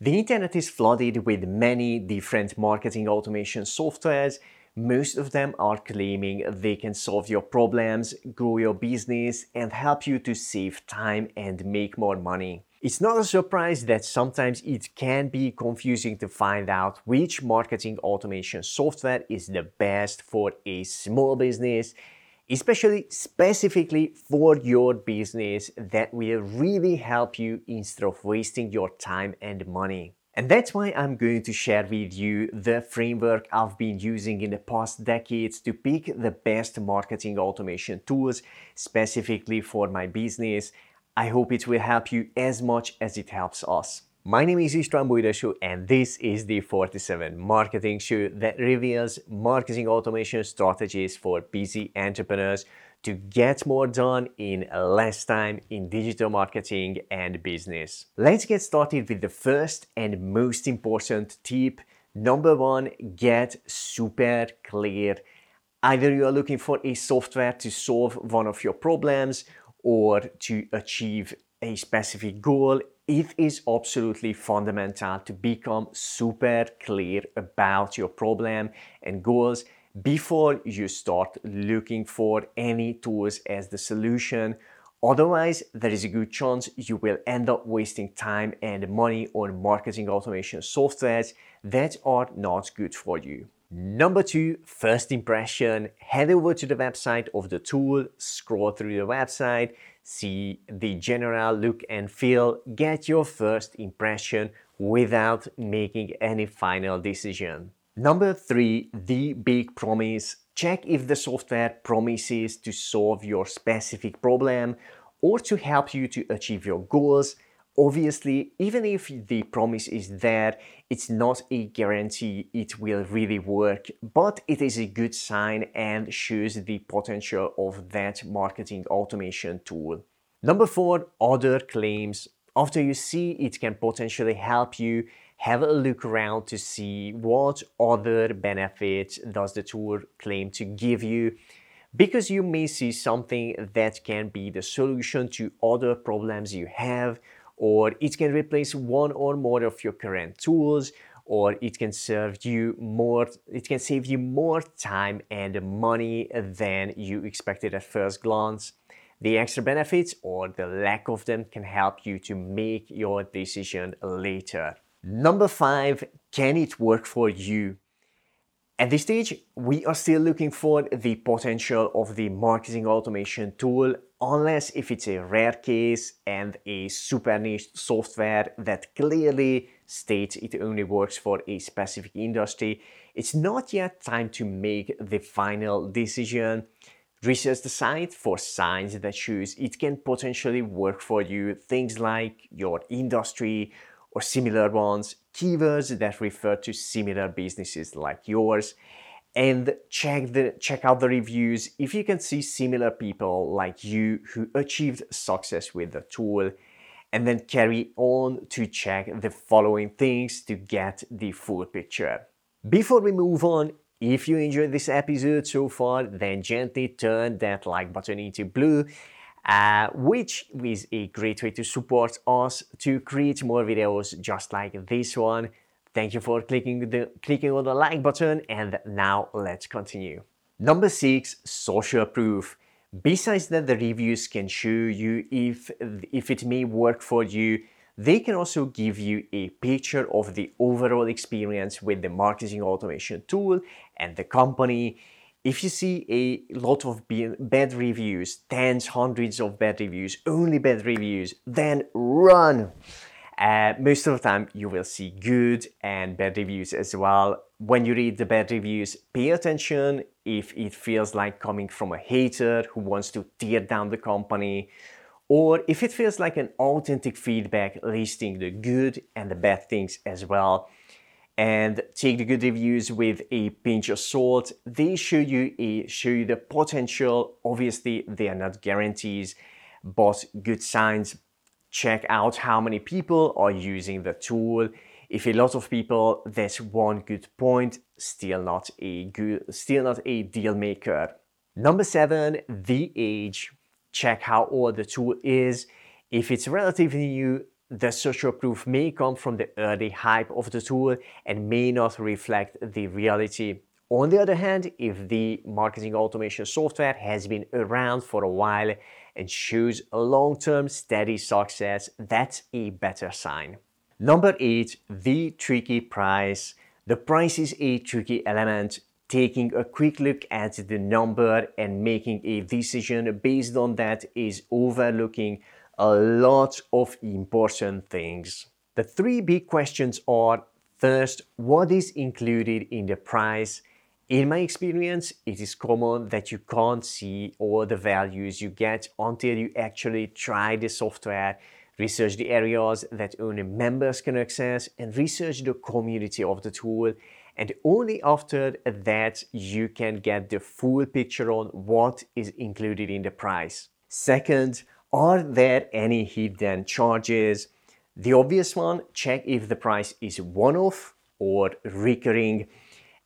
The internet is flooded with many different marketing automation softwares. Most of them are claiming they can solve your problems, grow your business, and help you to save time and make more money. It's not a surprise that sometimes it can be confusing to find out which marketing automation software is the best for a small business, especially specifically for your business that will really help you instead of wasting your time and money. And that's why I'm going to share with you the framework I've been using in the past decades to pick the best marketing automation tools specifically for my business I hope it will help you as much as it helps us. My name is István Bújda and this is the 47 Marketing Show that reveals marketing automation strategies for busy entrepreneurs to get more done in less time in digital marketing and business. Let's get started with the first and most important tip. Number one, get super clear. Either you are looking for a software to solve one of your problems or to achieve a specific goal, it is absolutely fundamental to become super clear about your problem and goals before you start looking for any tools as the solution. Otherwise, there is a good chance you will end up wasting time and money on marketing automation softwares that are not good for you. Number two, first impression. Head over to the website of the tool, scroll through the website, see the general look and feel, get your first impression without making any final decision. Number three, the big promise. Check if the software promises to solve your specific problem or to help you to achieve your goals Obviously, even if the promise is there, it's not a guarantee it will really work, but it is a good sign and shows the potential of that marketing automation tool. Number four, other claims. After you see it can potentially help you, have a look around to see what other benefits does the tool claim to give you because you may see something that can be the solution to other problems you have or it can replace one or more of your current tools or it can serve you more it can save you more time and money than you expected at first glance. The extra benefits or the lack of them can help you to make your decision later. Number 5 can it work for you at this stage, we are still looking for the potential of the marketing automation tool unless if it's a rare case and a super niche software that clearly states it only works for a specific industry, it's not yet time to make the final decision. Research the site for signs that shows it can potentially work for you, things like your industry or similar ones, keywords that refer to similar businesses like yours, and check the check out the reviews if you can see similar people like you who achieved success with the tool and then carry on to check the following things to get the full picture. Before we move on, if you enjoyed this episode so far, then gently turn that like button into blue, uh, which is a great way to support us to create more videos just like this one. Thank you for clicking, the, clicking on the like button and now let's continue. Number six, social proof. Besides that the reviews can show you if, if it may work for you, they can also give you a picture of the overall experience with the marketing automation tool and the company. If you see a lot of bad reviews, tens, hundreds of bad reviews, only bad reviews, then run! Uh, most of the time, you will see good and bad reviews as well. When you read the bad reviews, pay attention if it feels like coming from a hater who wants to tear down the company, or if it feels like an authentic feedback listing the good and the bad things as well. And take the good reviews with a pinch of salt. They show you a, show you the potential. Obviously, they are not guarantees, but good signs check out how many people are using the tool. If a lot of people, that's one good point, still not a good, still not a deal maker. Number seven, the age. Check how old the tool is. If it's relatively new, the social proof may come from the early hype of the tool and may not reflect the reality. On the other hand, if the marketing automation software has been around for a while and shows a long-term steady success, that's a better sign. Number 8. The tricky price. The price is a tricky element. Taking a quick look at the number and making a decision based on that is overlooking a lot of important things. The three big questions are first, what is included in the price? In my experience, it is common that you can't see all the values you get until you actually try the software, research the areas that only members can access, and research the community of the tool. And only after that, you can get the full picture on what is included in the price. Second, are there any hidden charges? The obvious one, check if the price is one-off or recurring.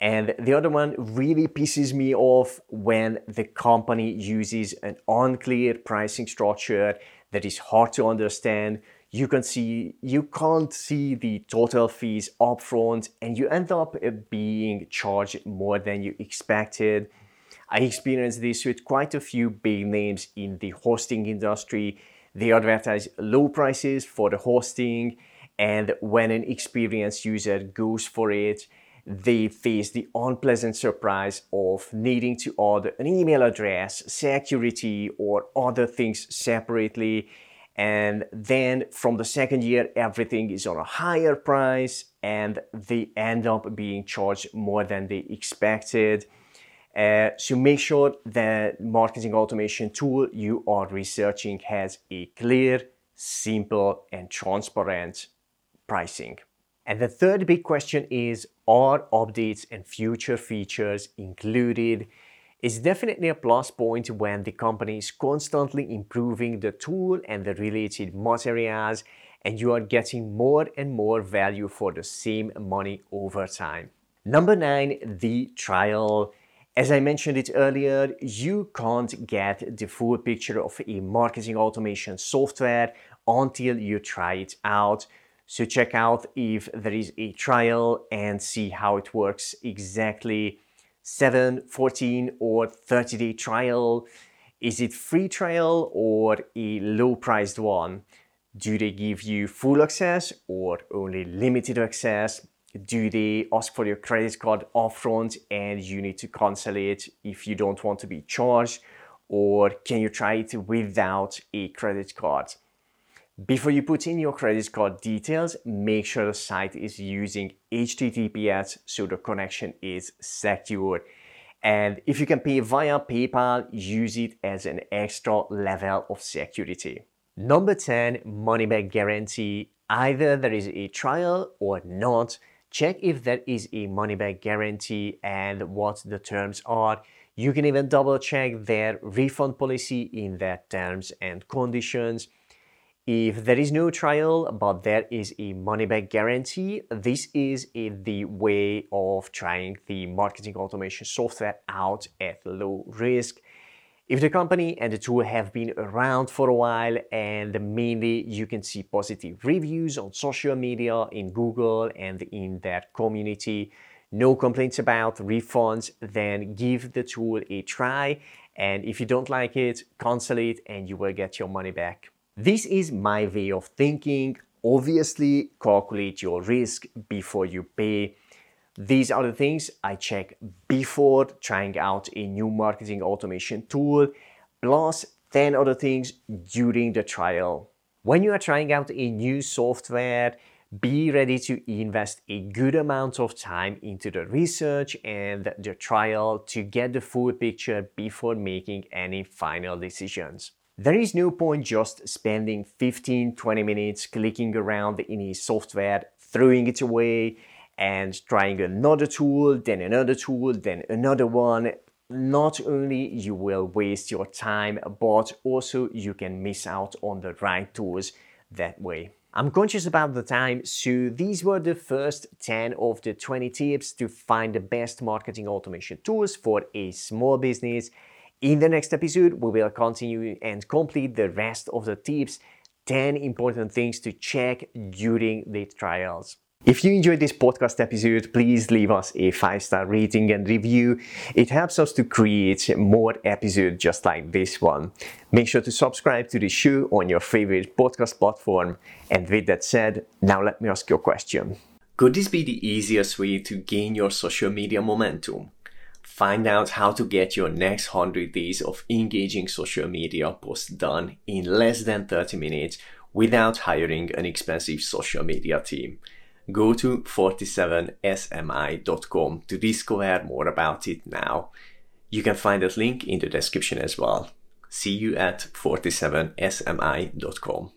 And the other one really pisses me off when the company uses an unclear pricing structure that is hard to understand. You can see you can't see the total fees upfront and you end up uh, being charged more than you expected. I experienced this with quite a few big names in the hosting industry. They advertise low prices for the hosting, and when an experienced user goes for it, they face the unpleasant surprise of needing to add an email address, security, or other things separately. And then from the second year, everything is on a higher price and they end up being charged more than they expected. Uh, so make sure the marketing automation tool you are researching has a clear, simple, and transparent pricing. And the third big question is Are updates and future features included? It's definitely a plus point when the company is constantly improving the tool and the related materials, and you are getting more and more value for the same money over time. Number nine, the trial. As I mentioned it earlier, you can't get the full picture of a marketing automation software until you try it out. So check out if there is a trial and see how it works exactly. 7, 14 or 30 day trial. Is it free trial or a low priced one? Do they give you full access or only limited access? Do they ask for your credit card upfront and you need to cancel it if you don't want to be charged? Or can you try it without a credit card? Before you put in your credit card details make sure the site is using https so the connection is secure. And if you can pay via paypal use it as an extra level of security. Number 10 money back guarantee. Either there is a trial or not Check if there is a money back guarantee and what the terms are. You can even double check their refund policy in their terms and conditions. If there is no trial but there is a money back guarantee, this is the way of trying the marketing automation software out at low risk. If the company and the tool have been around for a while and mainly you can see positive reviews on social media, in Google and in that community, no complaints about refunds, then give the tool a try. And if you don't like it, cancel it and you will get your money back. This is my way of thinking. Obviously, calculate your risk before you pay. These are the things I check before trying out a new marketing automation tool, plus 10 other things during the trial. When you are trying out a new software, be ready to invest a good amount of time into the research and the trial to get the full picture before making any final decisions. There is no point just spending 15 20 minutes clicking around in a software, throwing it away, and trying another tool, then another tool, then another one, not only you will waste your time, but also you can miss out on the right tools that way. I'm conscious about the time, so these were the first 10 of the 20 tips to find the best marketing automation tools for a small business. In the next episode, we will continue and complete the rest of the tips 10 important things to check during the trials. If you enjoyed this podcast episode, please leave us a five star rating and review. It helps us to create more episodes just like this one. Make sure to subscribe to the show on your favorite podcast platform. And with that said, now let me ask you a question. Could this be the easiest way to gain your social media momentum? Find out how to get your next 100 days of engaging social media posts done in less than 30 minutes without hiring an expensive social media team go to 47smi.com to discover more about it now. You can find that link in the description as well. See you at 47smi.com.